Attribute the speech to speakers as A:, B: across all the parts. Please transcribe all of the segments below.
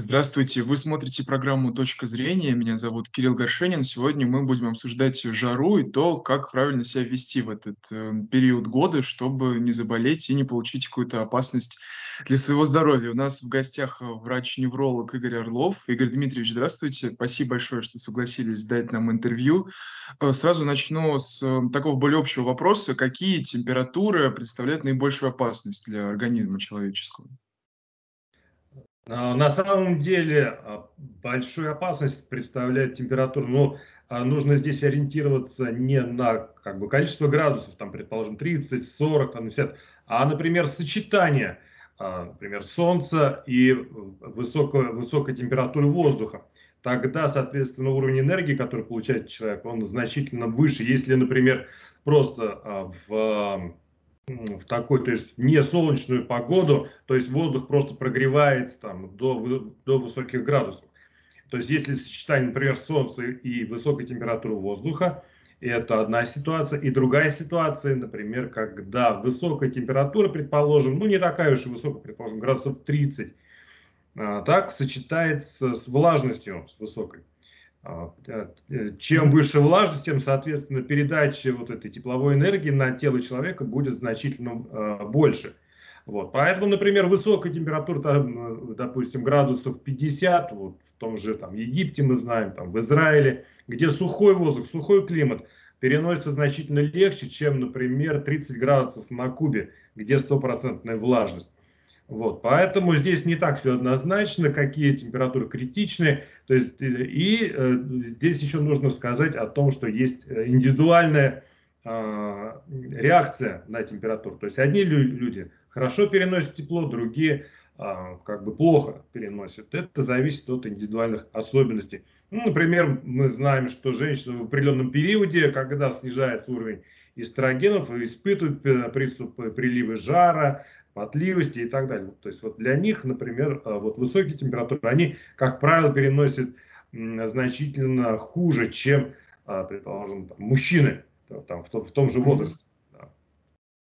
A: Здравствуйте, вы смотрите программу "Точка зрения". Меня зовут Кирилл Горшенин. Сегодня мы будем обсуждать жару и то, как правильно себя вести в этот, э, период года, чтобы не заболеть и не получить какую-то опасность для своего здоровья. У нас в гостях, э, врач-невролог Игорь Орлов. Игорь Дмитриевич, здравствуйте. Спасибо большое, что согласились дать нам интервью. Э, сразу начну с, э, такого более общего вопроса. Какие температуры представляют наибольшую опасность для организма человеческого?
B: А, на самом деле а, большую опасность представляет температура, но а, нужно здесь ориентироваться не на как бы, количество градусов, там, предположим, 30, 40, 50, а, например, сочетание, например, солнца и высокой, высокой температуры воздуха. Тогда, соответственно, уровень энергии, который получает человек, он значительно выше. Если, например, просто в в такой, то есть не солнечную погоду, то есть воздух просто прогревается там до, до высоких градусов. То есть если сочетание, например, солнца и высокой температуры воздуха, это одна ситуация. И другая ситуация, например, когда высокая температура, предположим, ну не такая уж и высокая, предположим, градусов 30, а, так сочетается с влажностью, с высокой. А, э, чем выше влажность, тем, соответственно, передача вот этой тепловой энергии на тело человека будет значительно э, больше. Вот. Поэтому, например, высокая температура, там, допустим, градусов 50, вот в том же там, Египте мы знаем, там, в Израиле, где сухой воздух, сухой климат, переносится значительно легче, чем, например, 30 градусов на Кубе, где стопроцентная влажность. Вот, поэтому здесь не так все однозначно, какие температуры критичные. То есть, э, и э, здесь еще нужно сказать о том, что есть э, индивидуальная э, реакция на температуру. То есть одни люди хорошо переносят тепло, другие э, как бы плохо переносят. Это зависит от индивидуальных особенностей. Ну, например, мы знаем, что женщины в определенном периоде, когда снижается уровень эстрогенов, испытывают приступы приливы жара, потливости и так далее. То есть вот для них, например, э, вот высокие температуры, они, как правило, переносят значительно хуже, чем, э, предположим, там, мужчины там, в, том, в том же возрасте.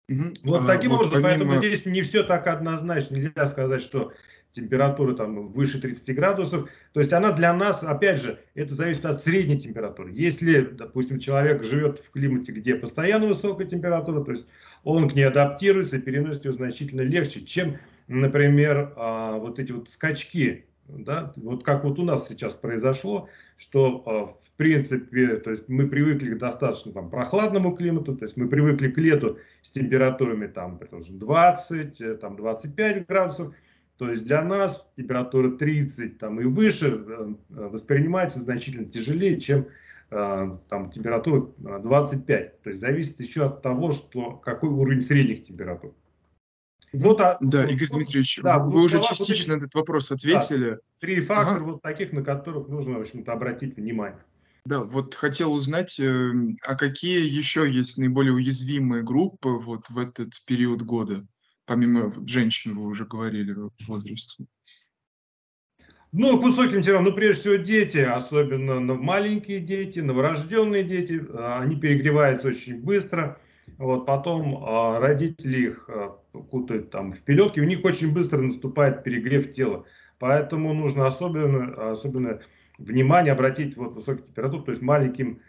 B: Угу. Вот а, таким вот образом, помимо... поэтому здесь не все так однозначно. Нельзя сказать, что температура там выше 30 градусов. То есть она для нас, опять же, это зависит от средней температуры. Если, допустим, человек живет в климате, где постоянно высокая температура, то есть он к ней адаптируется и переносит ее значительно легче, чем, например, а, вот эти вот скачки. Да? Вот как вот у нас сейчас произошло, что а, в принципе, то есть мы привыкли к достаточно там, прохладному климату, то есть мы привыкли к лету с температурами там, 20, э, там, 25 градусов, то есть для нас температура 30 там, и выше э, воспринимается значительно тяжелее, чем э, там, температура 25. То есть зависит еще от того, что, какой уровень средних температур.
A: Вот, да, Игорь Дмитриевич, да, вы, вы уже частично вот, этот вопрос ответили. Да,
B: три фактора, ага. вот таких, на которых нужно, в общем-то, обратить внимание.
A: Да, вот хотел узнать, э, а какие еще есть наиболее уязвимые группы вот в этот период года? Помимо женщин, вы уже говорили, в возрасте?
B: Ну, к высоким телам, ну, прежде всего, дети, особенно маленькие дети, новорожденные дети, а, они перегреваются очень быстро. Вот, потом а, родители их а, кутают там в пилетки, у них очень быстро наступает перегрев тела. Поэтому нужно особенно, особенно внимание обратить вот высокую температуру, то есть маленьким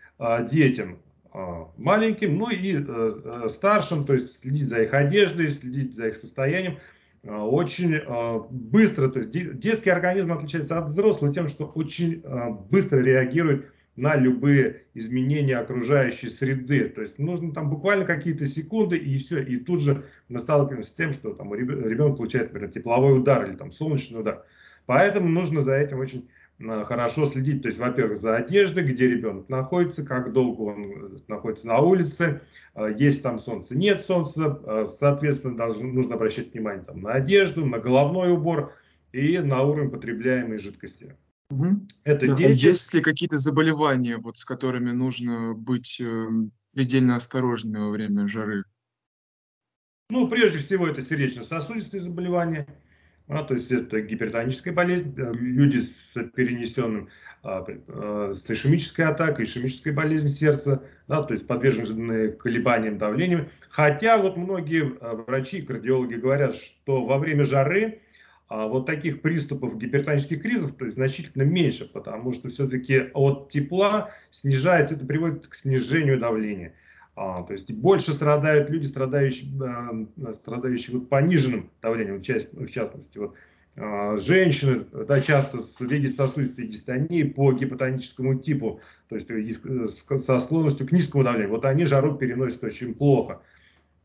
B: детям. А, маленьким, ну и э, э, старшим, то есть следить за их одеждой, следить за их состоянием очень быстро. То есть детский организм отличается от взрослого тем, что очень быстро реагирует на любые изменения окружающей среды. То есть нужно там буквально какие-то секунды и все, и тут же мы сталкиваемся с тем, что там ребенок получает, например, тепловой удар или там солнечный удар. Поэтому нужно за этим очень хорошо следить, то есть, во-первых, за одеждой, где ребенок находится, как долго он э, находится на улице, э, есть там солнце, нет солнца, э, соответственно, должен, нужно обращать внимание там, на одежду, на головной убор и на уровень потребляемой жидкости.
A: Угу. Это да. дети. Есть ли какие-то заболевания, вот, с которыми нужно быть э, предельно осторожными во время жары?
B: Ну, прежде всего, это сердечно-сосудистые заболевания – а, то есть это гипертоническая болезнь, э, люди с перенесенным а, а, с ишемической атакой, ишемической болезнью сердца, да, то есть подвержены колебаниям давления. Хотя вот многие а, врачи, кардиологи говорят, что во время жары а вот таких приступов гипертонических кризов то есть значительно меньше, потому что все-таки от тепла снижается, это приводит к снижению давления. А, то есть больше страдают люди, страдающие, э, страдающие вот пониженным давлением, в, част, в частности. Вот, э, женщины да, часто с вегетососудистой дистонией по гипотоническому типу, то есть э, со склонностью к низкому давлению, вот они жару переносят очень плохо.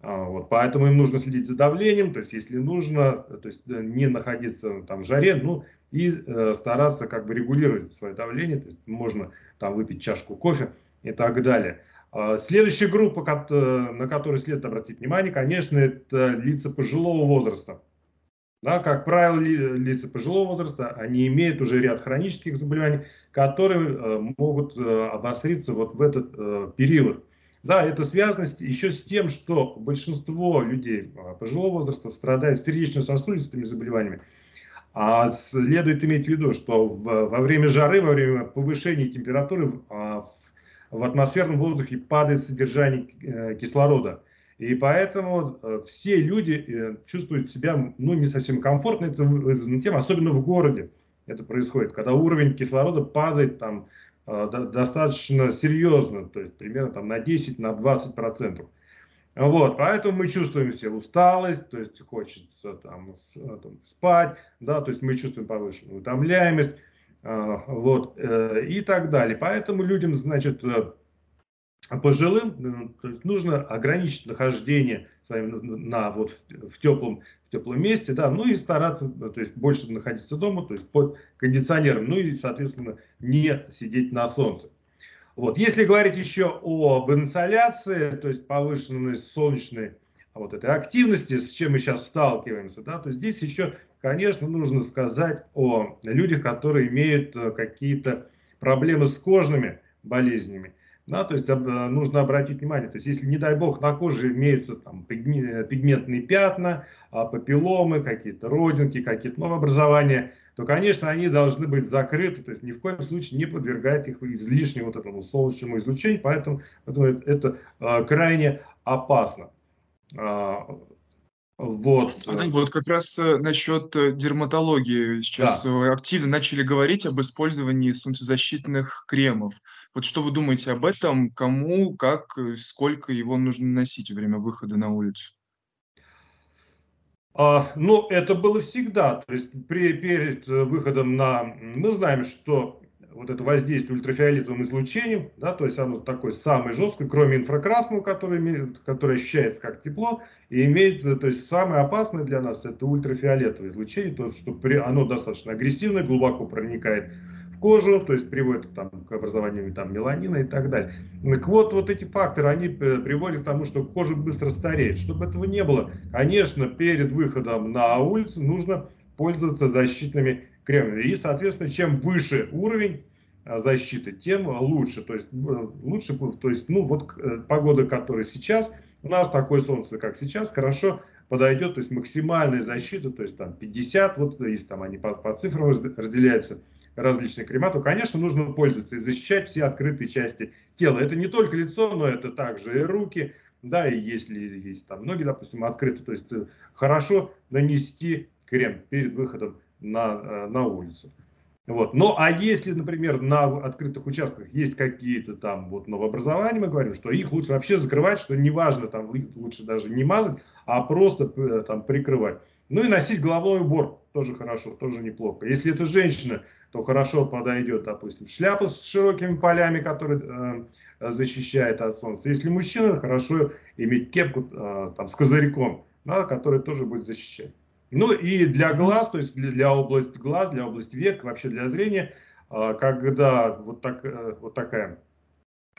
B: А, вот, поэтому им нужно следить за давлением, то есть если нужно, то есть не находиться там в жаре, ну и э, стараться как бы регулировать свое давление, то есть можно там выпить чашку кофе и так далее. А, следующая группа, на которую следует обратить внимание, конечно, это лица пожилого возраста. Да, как правило, лица пожилого возраста, они имеют уже ряд хронических заболеваний, которые э, могут э, обостриться вот в этот э, период. Да, это связано еще с тем, что большинство людей пожилого возраста страдают сердечно-сосудистыми заболеваниями. А следует иметь в виду, что во время жары, во время повышения температуры а, в атмосферном воздухе падает содержание э, кислорода. И поэтому э, все люди э, чувствуют себя ну, не совсем комфортно, это вызвано тем, особенно в городе это происходит, когда уровень кислорода падает там достаточно серьезно, то есть примерно там на 10, на 20 процентов. Вот, поэтому мы чувствуем все усталость, то есть хочется там, спать, да, то есть мы чувствуем повышенную утомляемость, вот, и так далее. Поэтому людям, значит, пожилым то есть нужно ограничить нахождение на, вот, в, теплом, в теплом месте, да, ну и стараться, то есть больше находиться дома, то есть под кондиционером, ну и, соответственно, не сидеть на солнце. Вот. Если говорить еще об инсоляции, то есть повышенной солнечной вот этой активности, с чем мы сейчас сталкиваемся, да, то здесь еще, конечно, нужно сказать о людях, которые имеют э, какие-то проблемы с кожными болезнями. Да, то есть нужно обратить внимание, то есть если, не дай бог, на коже имеются там, пигментные пятна, а, папилломы, какие-то родинки, какие-то новообразования, то, конечно, они должны быть закрыты, то есть ни в коем случае не подвергать их излишнему вот этому солнечному излучению, поэтому, поэтому это, это а, крайне опасно.
A: Вот. А, вот как раз э, насчет э, дерматологии сейчас да. Э, активно начали говорить об использовании солнцезащитных кремов. Вот что вы думаете об этом? Кому, как, сколько его нужно носить во время выхода на улицу?
B: А, ну, это было всегда. То есть при, перед выходом на... Мы знаем, что вот это воздействие ультрафиолетовым излучением, да, то есть оно такое самое жесткое, кроме инфракрасного, который, который ощущается как тепло, и имеется, то есть самое опасное для нас это ультрафиолетовое излучение, то есть что при, оно достаточно агрессивное, глубоко проникает в кожу, то есть приводит там, к образованию там, меланина и так далее. Так вот, вот эти факторы, они э, приводят к тому, что кожа быстро стареет. Чтобы этого не было, конечно, перед выходом на улицу нужно пользоваться защитными кремами. И, соответственно, чем выше уровень а, защиты, тем лучше. То есть, э, лучше, то есть, ну, вот э, погода, которая сейчас, у нас такое солнце, как сейчас, хорошо подойдет, то есть максимальная защита, то есть там 50, вот если там они по, по цифрам разделяются, различные крема, то, конечно, нужно пользоваться и защищать все открытые части тела. Это не только лицо, но это также и руки, да, и если есть там ноги, допустим, открыты, то есть э, хорошо нанести крем перед выходом на, э, на улицу. Вот. Ну, а если, например, на открытых участках есть какие-то там вот новообразования, мы говорим, что их лучше вообще закрывать, что неважно, там лучше даже не мазать, а просто э, там прикрывать. Ну и носить головной убор тоже хорошо, тоже неплохо. Если это женщина, то хорошо подойдет, допустим, шляпа с широкими полями, которая э, защищает от солнца. Если мужчина, хорошо иметь кепку э, там, с козырьком, да, которая тоже будет защищать. Ну и для глаз, то есть для, для области глаз, для области век, вообще для зрения, а, когда вот, так, э, вот такая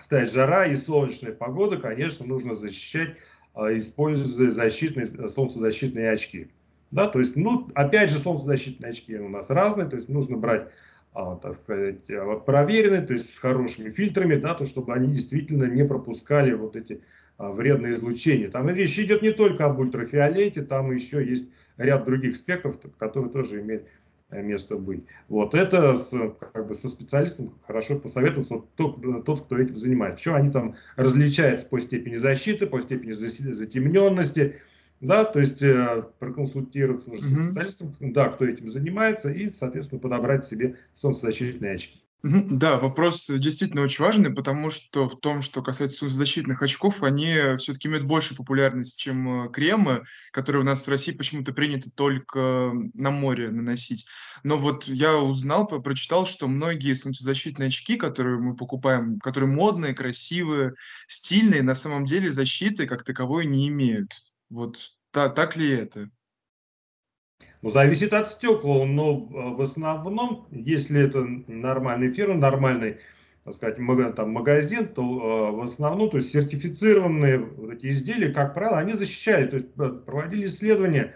B: стоит жара и солнечная погода, конечно, нужно защищать, а, используя защитные, солнцезащитные очки. Да, то есть, ну, опять же, солнцезащитные очки у нас разные, то есть нужно брать, а, так сказать, проверенные, то есть с хорошими фильтрами, да, то чтобы они действительно не пропускали вот эти вредные излучения. Там речь идет не только об ультрафиолете, там еще есть ряд других спектров, которые тоже имеют э, место быть. Вот это с, как бы со специалистом хорошо посоветоваться, вот тот, тот, кто этим занимается. Что они там различаются по степени защиты, по степени затемненности, да, то есть э, проконсультироваться нужно с специалистом, да, кто этим занимается, и, соответственно, подобрать себе солнцезащитные очки.
A: Да, вопрос действительно очень важный, потому что в том, что касается солнцезащитных очков, они все-таки имеют больше популярность, чем э, кремы, которые у нас в России почему-то принято только на море наносить. Но вот я узнал, прочитал, что многие солнцезащитные очки, которые мы покупаем, которые модные, красивые, стильные, на самом деле защиты как таковой не имеют. Вот та, так ли это?
B: Ну, зависит от стекла, но а, в основном, если это нормальный фирма, нормальный, так сказать, там, магазин, то э, в основном, то есть сертифицированные вот эти изделия, как правило, они защищают, то есть проводили исследования,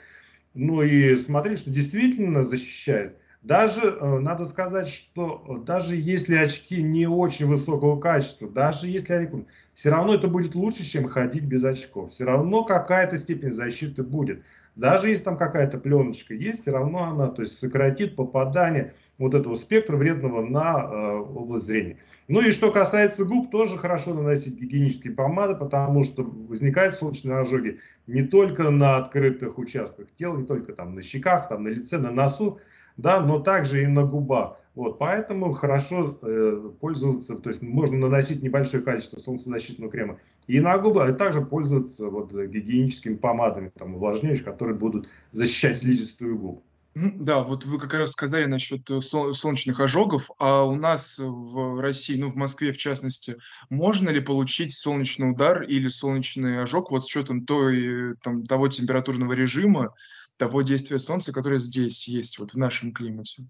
B: ну и смотрели, что действительно защищает. Даже, э, надо сказать, что даже если очки не очень высокого качества, даже если они, все равно это будет лучше, чем ходить без очков. Все равно какая-то степень защиты будет. Даже если там какая-то пленочка есть, все равно она то есть, сократит попадание вот этого спектра вредного на э, область зрения. Ну и что касается губ, тоже хорошо наносить гигиенические помады, потому что возникают солнечные ожоги не только на открытых участках тела, не только там на щеках, там на лице, на носу, да, но также и на губах. Вот, поэтому хорошо э, пользоваться, то есть можно наносить небольшое количество солнцезащитного крема и на губы, а также пользоваться вот, гигиеническими помадами, там, увлажняющими, которые будут защищать слизистую губу.
A: Да, вот вы как раз сказали насчет э, солнечных ожогов, а у нас в России, ну, в Москве в частности, можно ли получить солнечный удар или солнечный ожог вот с учетом той, там, того температурного режима, того действия солнца, которое здесь есть, вот в нашем климате?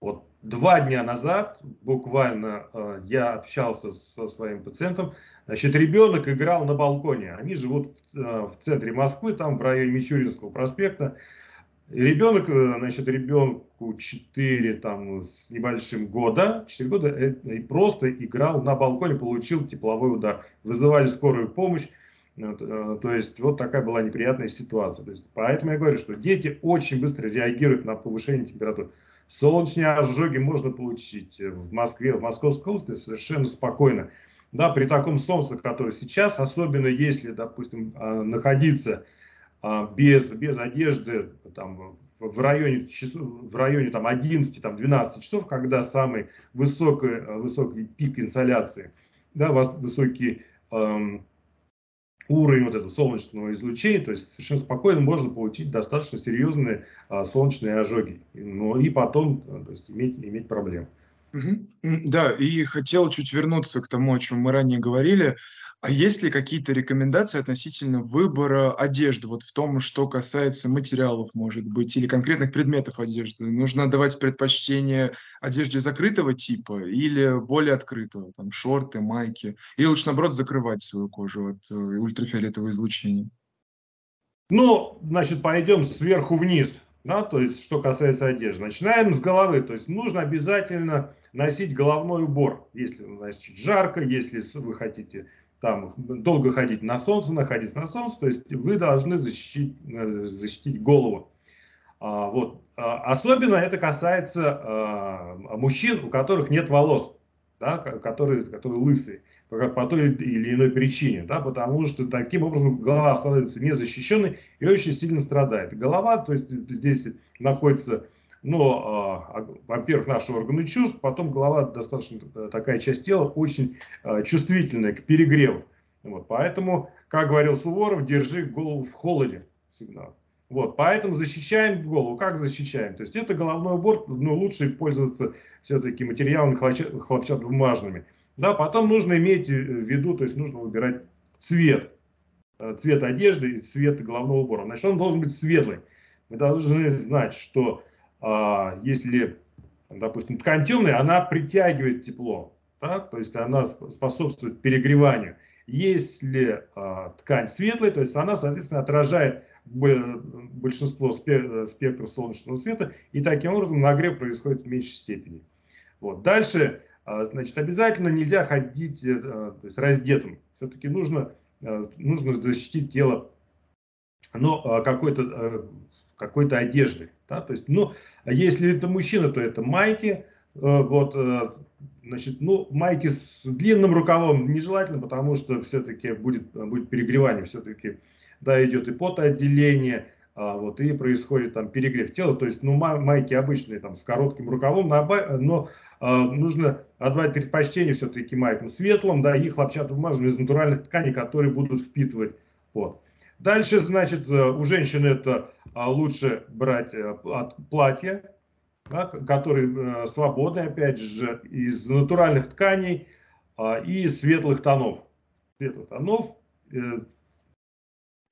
B: Вот два дня назад буквально э, я общался со своим пациентом. Значит, ребенок играл на балконе. Они живут в, э, центре Москвы, там в районе Мичуринского проспекта. ребенок, э, значит, ребенку 4 там, с небольшим года, 4 года, и просто играл на балконе, получил тепловой удар. Вызывали скорую помощь. То есть вот такая была неприятная ситуация. Есть, поэтому я говорю, что дети очень быстро реагируют на повышение температуры. Солнечные ожоги можно получить в Москве, в Московской области совершенно спокойно. Да, при таком солнце, которое сейчас, особенно если, допустим, а, находиться а, без, без одежды там, в районе, в районе там, 11-12 там, часов, когда самый высокий, высокий пик инсоляции, да, высокий эм, уровень вот этого солнечного излучения, то есть совершенно спокойно можно получить достаточно серьезные а, солнечные ожоги, но и потом то есть, иметь, иметь проблемы.
A: Да, и хотел чуть вернуться к тому, о чем мы ранее говорили. А есть ли какие-то рекомендации относительно выбора одежды, вот в том, что касается материалов, может быть, или конкретных предметов одежды? Нужно давать предпочтение одежде закрытого типа или более открытого, там, шорты, майки? Или лучше, наоборот, закрывать свою кожу от э, ультрафиолетового излучения?
B: Ну, значит, пойдем сверху вниз, да, то есть, что касается одежды. Начинаем с головы, то есть, нужно обязательно носить головной убор, если, значит, жарко, если вы хотите там долго ходить на солнце, находиться на солнце, то есть вы должны защитить, э, защитить голову. А, вот. А, особенно это касается а, мужчин, у которых нет волос, да, которые, которые лысые по, по той или иной причине, да, потому что таким образом голова становится незащищенной и очень сильно страдает. Голова, то есть здесь находится но, а, во-первых, наши органы чувств, потом голова достаточно э, такая часть тела, очень э, чувствительная к перегреву. Вот, поэтому, как говорил Суворов, держи голову в холоде всегда. Вот, поэтому защищаем голову. Как защищаем? То есть это головной убор, но лучше пользоваться все-таки материалами хлопчатобумажными. Да, потом нужно иметь э, в виду, то есть нужно выбирать цвет. Цвет одежды и цвет головного убора. Значит, он должен быть светлый. Мы должны знать, что если, допустим, ткань темная, она притягивает тепло, так? то есть она способствует перегреванию. Если а, ткань светлая, то есть она, соответственно, отражает большинство спектра солнечного света, и таким образом нагрев происходит в меньшей степени. Вот. Дальше, а, значит, обязательно нельзя ходить э, то есть раздетым. Все-таки нужно, нужно защитить тело но какой-то э, какой-то одежды. Да? То есть, ну, если это мужчина, то это майки, э, вот, э, значит, ну, майки с длинным рукавом нежелательно, потому что все-таки будет, будет перегревание, все-таки да, идет и потоотделение, а, вот, и происходит там перегрев тела, то есть, ну, майки обычные, там, с коротким рукавом, но а, нужно отдавать предпочтение все-таки майкам светлым, да, и хлопчатобумажным из натуральных тканей, которые будут впитывать пот. Дальше, значит, э, у женщины это лучше брать э, от платья, да, которые э, свободны, опять же, из натуральных тканей и светлых тонов. Светлых тонов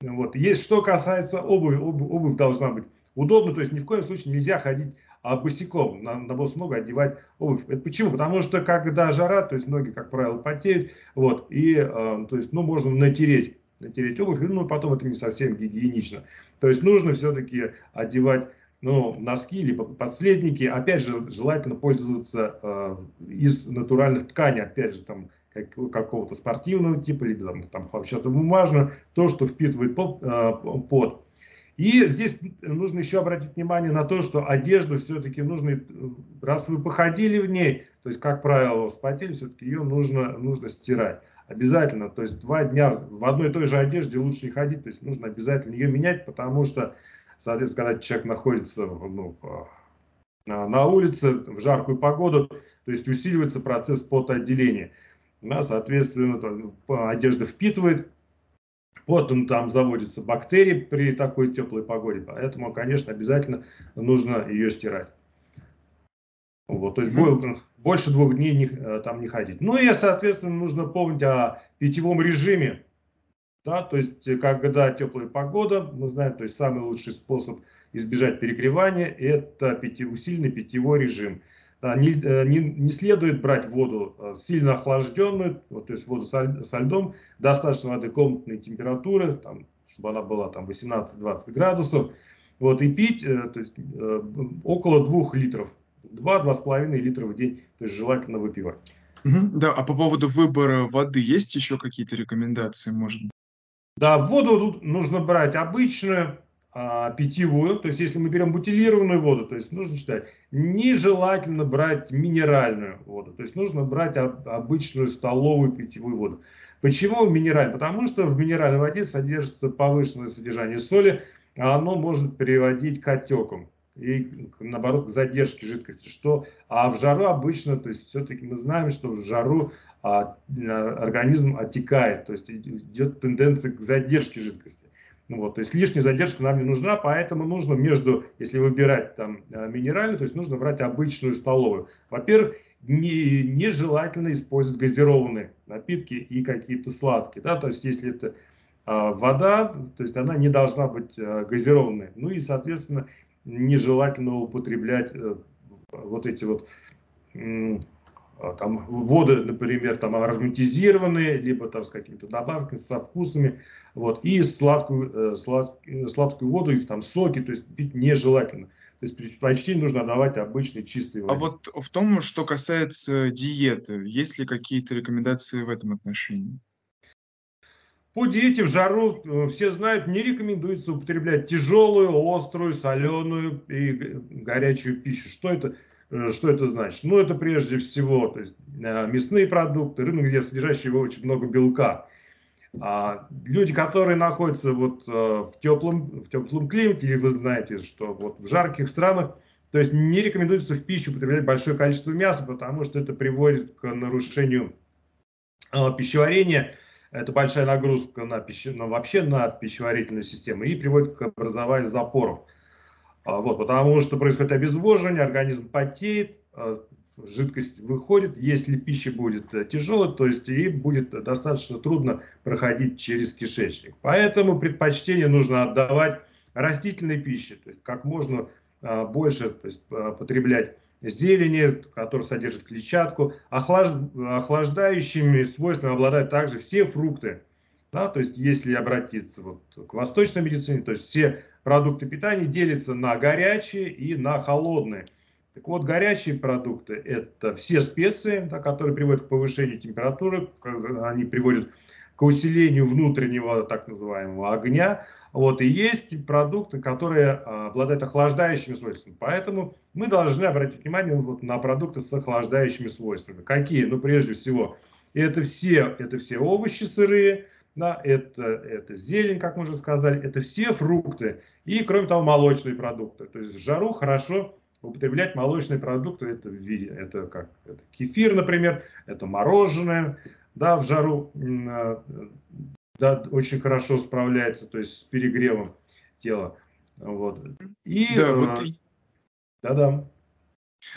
B: вот. Есть, что касается обуви, обувь, обувь должна быть удобна, то есть ни в коем случае нельзя ходить а босиком, на, на босс ногу одевать обувь. Это почему? Потому что когда жара, то есть ноги, как правило, потеют, вот, и, э, то есть, ну, можно натереть, натереть обувь, ну, потом это не совсем гигиенично. То есть нужно все-таки одевать ну, носки либо подследники, опять же, желательно пользоваться э, из натуральных тканей, опять же, там, как, какого-то спортивного типа, либо там, там хлопчатобумажного, то, что впитывает пот, э, пот. И здесь нужно еще обратить внимание на то, что одежду все-таки нужно, раз вы походили в ней, то есть, как правило, вспотели, все-таки ее нужно, нужно стирать. Обязательно, то есть два дня в одной и той же одежде лучше не ходить, то есть нужно обязательно ее менять, потому что, соответственно, когда человек находится ну, на улице в жаркую погоду, то есть усиливается процесс потоотделения да, соответственно, там, одежда впитывает, потом там заводятся бактерии при такой теплой погоде, поэтому, конечно, обязательно нужно ее стирать. Вот, то есть больше двух дней не, э, там не ходить. Ну и, соответственно, нужно помнить о питьевом режиме. Да, то есть, когда теплая погода, мы знаем, то есть самый лучший способ избежать перегревания – это пяти, усиленный питьевой режим не, э, не, не следует брать воду э, сильно охлажденную, вот, то есть воду со, со льдом, достаточно воды комнатной температуры, там, чтобы она была там 18-20 градусов, вот, и пить э, то есть, около 2 литров, 2-2,5 литра в день, то есть желательно выпивать.
A: Угу, да, а по поводу выбора воды есть еще какие-то рекомендации, может быть?
B: Да, воду нужно брать обычную, а, питьевую, то есть если мы берем бутилированную воду, то есть нужно считать, нежелательно брать минеральную воду, то есть нужно брать обычную столовую питьевую воду. Почему минеральную? Потому что в минеральной воде содержится повышенное содержание соли, а оно может приводить к отекам и наоборот к задержке жидкости. Что, а в жару обычно, то есть все-таки мы знаем, что в жару а, организм отекает, то есть идет тенденция к задержке жидкости. Ну вот, то есть лишняя задержка нам не нужна, поэтому нужно между, если выбирать там э, минеральную, то есть нужно брать обычную столовую. Во-первых, не, нежелательно использовать газированные напитки и какие-то сладкие. Да? То есть если это а, вода, то есть она не должна быть а, газированной. Ну и, соответственно, нежелательно употреблять а, вот эти вот а, там воды, например, там ароматизированные, либо там с какими-то добавками, со вкусами, вот, и сладкую, э, слад, сладкую воду, и там соки, то есть пить нежелательно. То есть предпочтение нужно давать обычной чистой
A: воде. А вот в том, что касается диеты, есть ли какие-то рекомендации в этом отношении?
B: По диете в жару, э, все знают, не рекомендуется употреблять тяжелую, острую, соленую и горячую пищу. Что это? Э, что это значит? Ну, это прежде всего то есть, э, мясные продукты, рынок, где содержащие очень много белка. А люди, которые находятся вот в теплом, в теплом климате, или вы знаете, что вот в жарких странах, то есть не рекомендуется в пищу употреблять большое количество мяса, потому что это приводит к нарушению пищеварения. Это большая нагрузка на пище, на, вообще на пищеварительную систему и приводит к образованию запоров. А, вот, потому что происходит обезвоживание, организм потеет, а, жидкость выходит. Если пища будет э, тяжелой, то есть ей будет достаточно трудно проходить через кишечник. Поэтому предпочтение нужно отдавать растительной пище, то есть как можно а, больше то есть, потреблять зелени, которая содержит клетчатку. Охлаждающими свойствами обладают также все фрукты. Да, то есть если обратиться вот к восточной медицине, то есть все продукты питания делятся на горячие и на холодные. Так вот, горячие продукты – это все специи, да, которые приводят к повышению температуры, они приводят к усилению внутреннего так называемого огня. Вот, и есть продукты, которые а, обладают охлаждающими свойствами. Поэтому мы должны обратить внимание вот на продукты с охлаждающими свойствами. Какие? Ну, прежде всего, это все, это все овощи сырые, да, это, это зелень, как мы уже сказали, это все фрукты и, кроме того, молочные продукты. То есть в жару хорошо употреблять молочные продукты, это, это как это кефир, например, это мороженое, да, в жару а, да, очень хорошо справляется, то есть с перегревом тела. Вот. И, да, вот... Э,
A: да-да.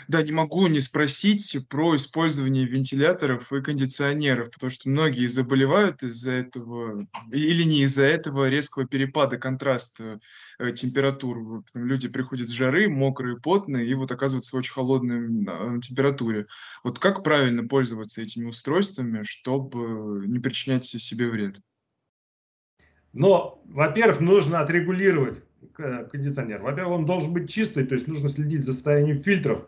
A: Да, не могу не спросить про использование вентиляторов и кондиционеров, потому что многие заболевают из-за этого, или не из-за этого резкого перепада контраста э, температур. Люди приходят с жары, мокрые, потные, и вот оказываются в очень холодной а, температуре. Вот как правильно пользоваться этими устройствами, чтобы не причинять себе вред?
B: Но, во-первых, нужно отрегулировать кондиционер. Во-первых, он должен быть чистый, то есть нужно следить за состоянием фильтров,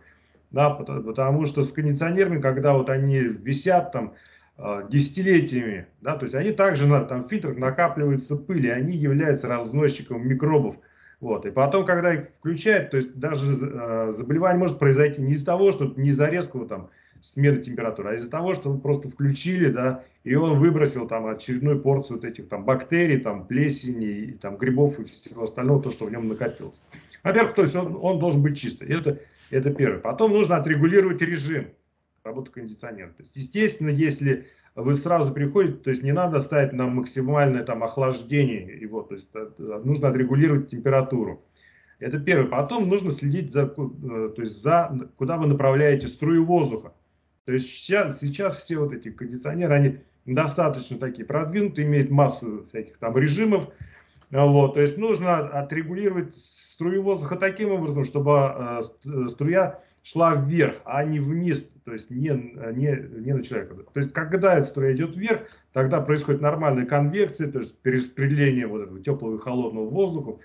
B: да, потому что с кондиционерами, когда вот они висят там а, десятилетиями, да, то есть они также на там фильтрах накапливаются пыль, и они являются разносчиком микробов. Вот. И потом, когда их включают, то есть даже э, заболевание может произойти не из-за того, что не из-за резкого там смены температуры, а из-за того, что вы просто включили, да, и он выбросил там очередную порцию вот этих там бактерий, там плесени, там грибов и всего остального, то, что в нем накопилось. Во-первых, то есть он, он должен быть чистый. Это, это первое. Потом нужно отрегулировать режим работы кондиционера. То есть, естественно, если вы сразу приходите, то есть не надо ставить на максимальное там охлаждение его, то есть э, нужно отрегулировать температуру. Это первое. Потом нужно следить за, э, то есть за, куда вы направляете струю воздуха. То есть сейчас, сейчас все вот эти кондиционеры, они достаточно такие продвинутые, имеют массу всяких там режимов. Вот, то есть нужно отрегулировать струю воздуха таким образом, чтобы э, э, струя шла вверх, а не вниз, то есть не, не, не на человека. То есть когда эта струя идет вверх, тогда происходит нормальная конвекция, то есть перераспределение вот этого теплого и холодного воздуха.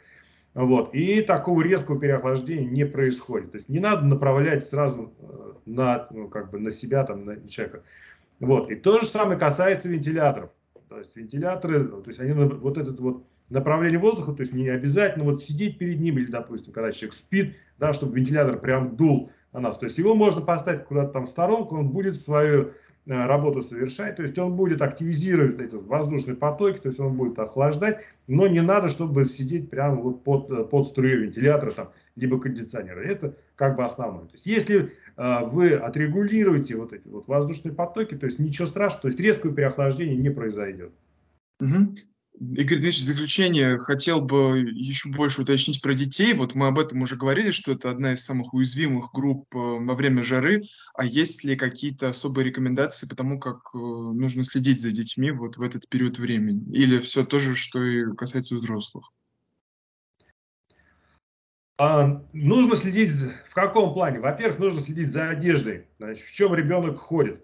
B: Вот. И такого резкого переохлаждения не происходит. То есть не надо направлять сразу э, на, ну, как бы на себя, там, на человека. Вот. И то же самое касается вентиляторов. То есть вентиляторы, то есть они вот этот вот направление воздуха, то есть не обязательно вот сидеть перед ним или, допустим, когда человек спит, да, чтобы вентилятор прям дул на нас. То есть его можно поставить куда-то там в сторонку, он будет свою Э, работу совершать. То есть он будет активизировать эти воздушные потоки, то есть он будет охлаждать, но не надо, чтобы сидеть прямо вот под, э, под струей вентилятора там, либо кондиционера. Это как бы основное. То есть если э, вы отрегулируете вот эти вот воздушные потоки, то есть ничего страшного, то есть резкого переохлаждения не произойдет.
A: Угу. Игорь Ильич, в заключение хотел бы еще больше уточнить про детей. Вот мы об этом уже говорили, что это одна из самых уязвимых групп э, во время жары. А есть ли какие-то особые рекомендации по тому, как э, нужно следить за детьми вот в этот период времени? Или все то же, что и касается взрослых?
B: А, нужно следить в каком плане? Во-первых, нужно следить за одеждой. Значит, в чем ребенок ходит.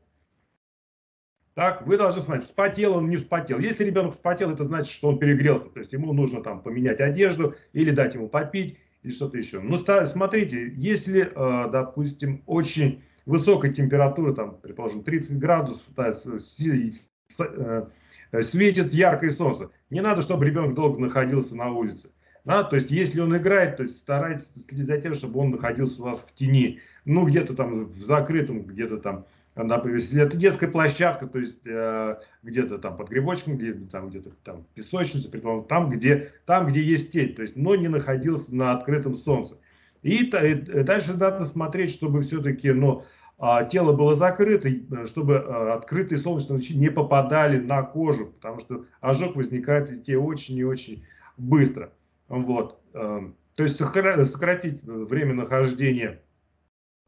B: Так, вы должны смотреть, вспотел он, не вспотел. Если ребенок вспотел, это значит, что он перегрелся. То есть ему нужно там поменять одежду или дать ему попить или что-то еще. Но смотрите, если, э, допустим, очень высокая температура, там, предположим, 30 градусов, да, э, светит яркое солнце, не надо, чтобы ребенок долго находился на улице. Да, то есть, если он играет, то есть старайтесь следить за тем, чтобы он находился у вас в тени. Ну, где-то там в закрытом, где-то там если это детская площадка, то есть э, где-то там под грибочком, где-то там где-то там песочница, там где, там, где есть тень, то есть, но не находился на открытом солнце. И, и дальше надо смотреть, чтобы все-таки, ну, а, тело было закрыто, э, чтобы а, открытые солнечные лучи не попадали на кожу, потому что ожог возникает в очень и очень быстро. Вот. Эм, то есть сократить время нахождения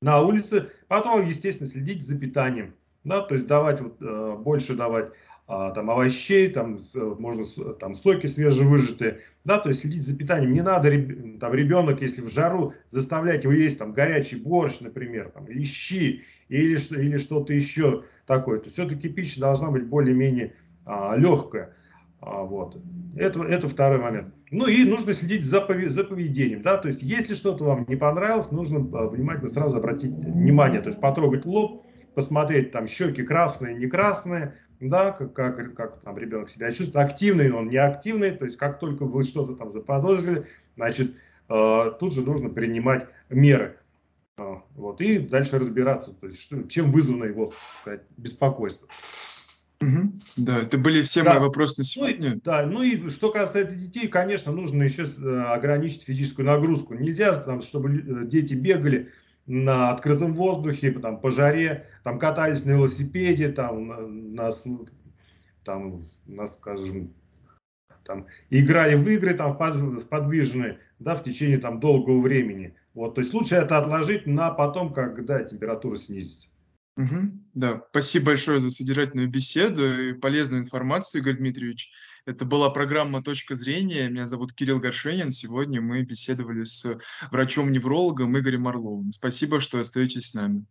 B: на улице. Потом, естественно, следить за питанием. Да, то есть давать вот, э, больше давать а, там овощей, там можно там соки свежевыжатые, да, то есть следить за питанием. Не надо там ребенок, если в жару заставлять его есть там горячий борщ, например, там или щи или что или что-то еще такое. То все-таки пища должна быть более-менее а, легкая. А, вот. Это, это второй момент. Ну и нужно следить за, за поведением. Да? То есть, если что-то вам не понравилось, нужно а, внимательно сразу обратить внимание. То есть, потрогать лоб, посмотреть, там щеки красные, не красные, да, как, как, как там ребенок себя чувствует, активный он, не активный. То есть, как только вы что-то там заподозрили, значит, э, тут же нужно принимать меры. Э, вот, и дальше разбираться, то есть, что, чем вызвано его сказать, беспокойство.
A: Мгм. Да, это были все мои
B: Да.
A: вопросы на
B: Ну
A: сегодня.
B: да, ну и что касается детей, конечно, нужно еще э, ограничить физическую нагрузку. Нельзя там, чтобы э, дети бегали на открытом воздухе, там, по жаре, там, катались на велосипеде, там, на на с там, на, скажем, там, играли в игры там в подвижные, да, в течение там долгого времени. Вот, то есть лучше это отложить на потом, когда температура снизится.
A: Мгм. Да, спасибо большое за содержательную беседу и полезную информацию, Игорь Дмитриевич. Это была программа "Точка зрения". Меня зовут Кирилл Горшенин. Сегодня мы беседовали с врачом-неврологом Игорем Орловым. Спасибо, что остаетесь с нами.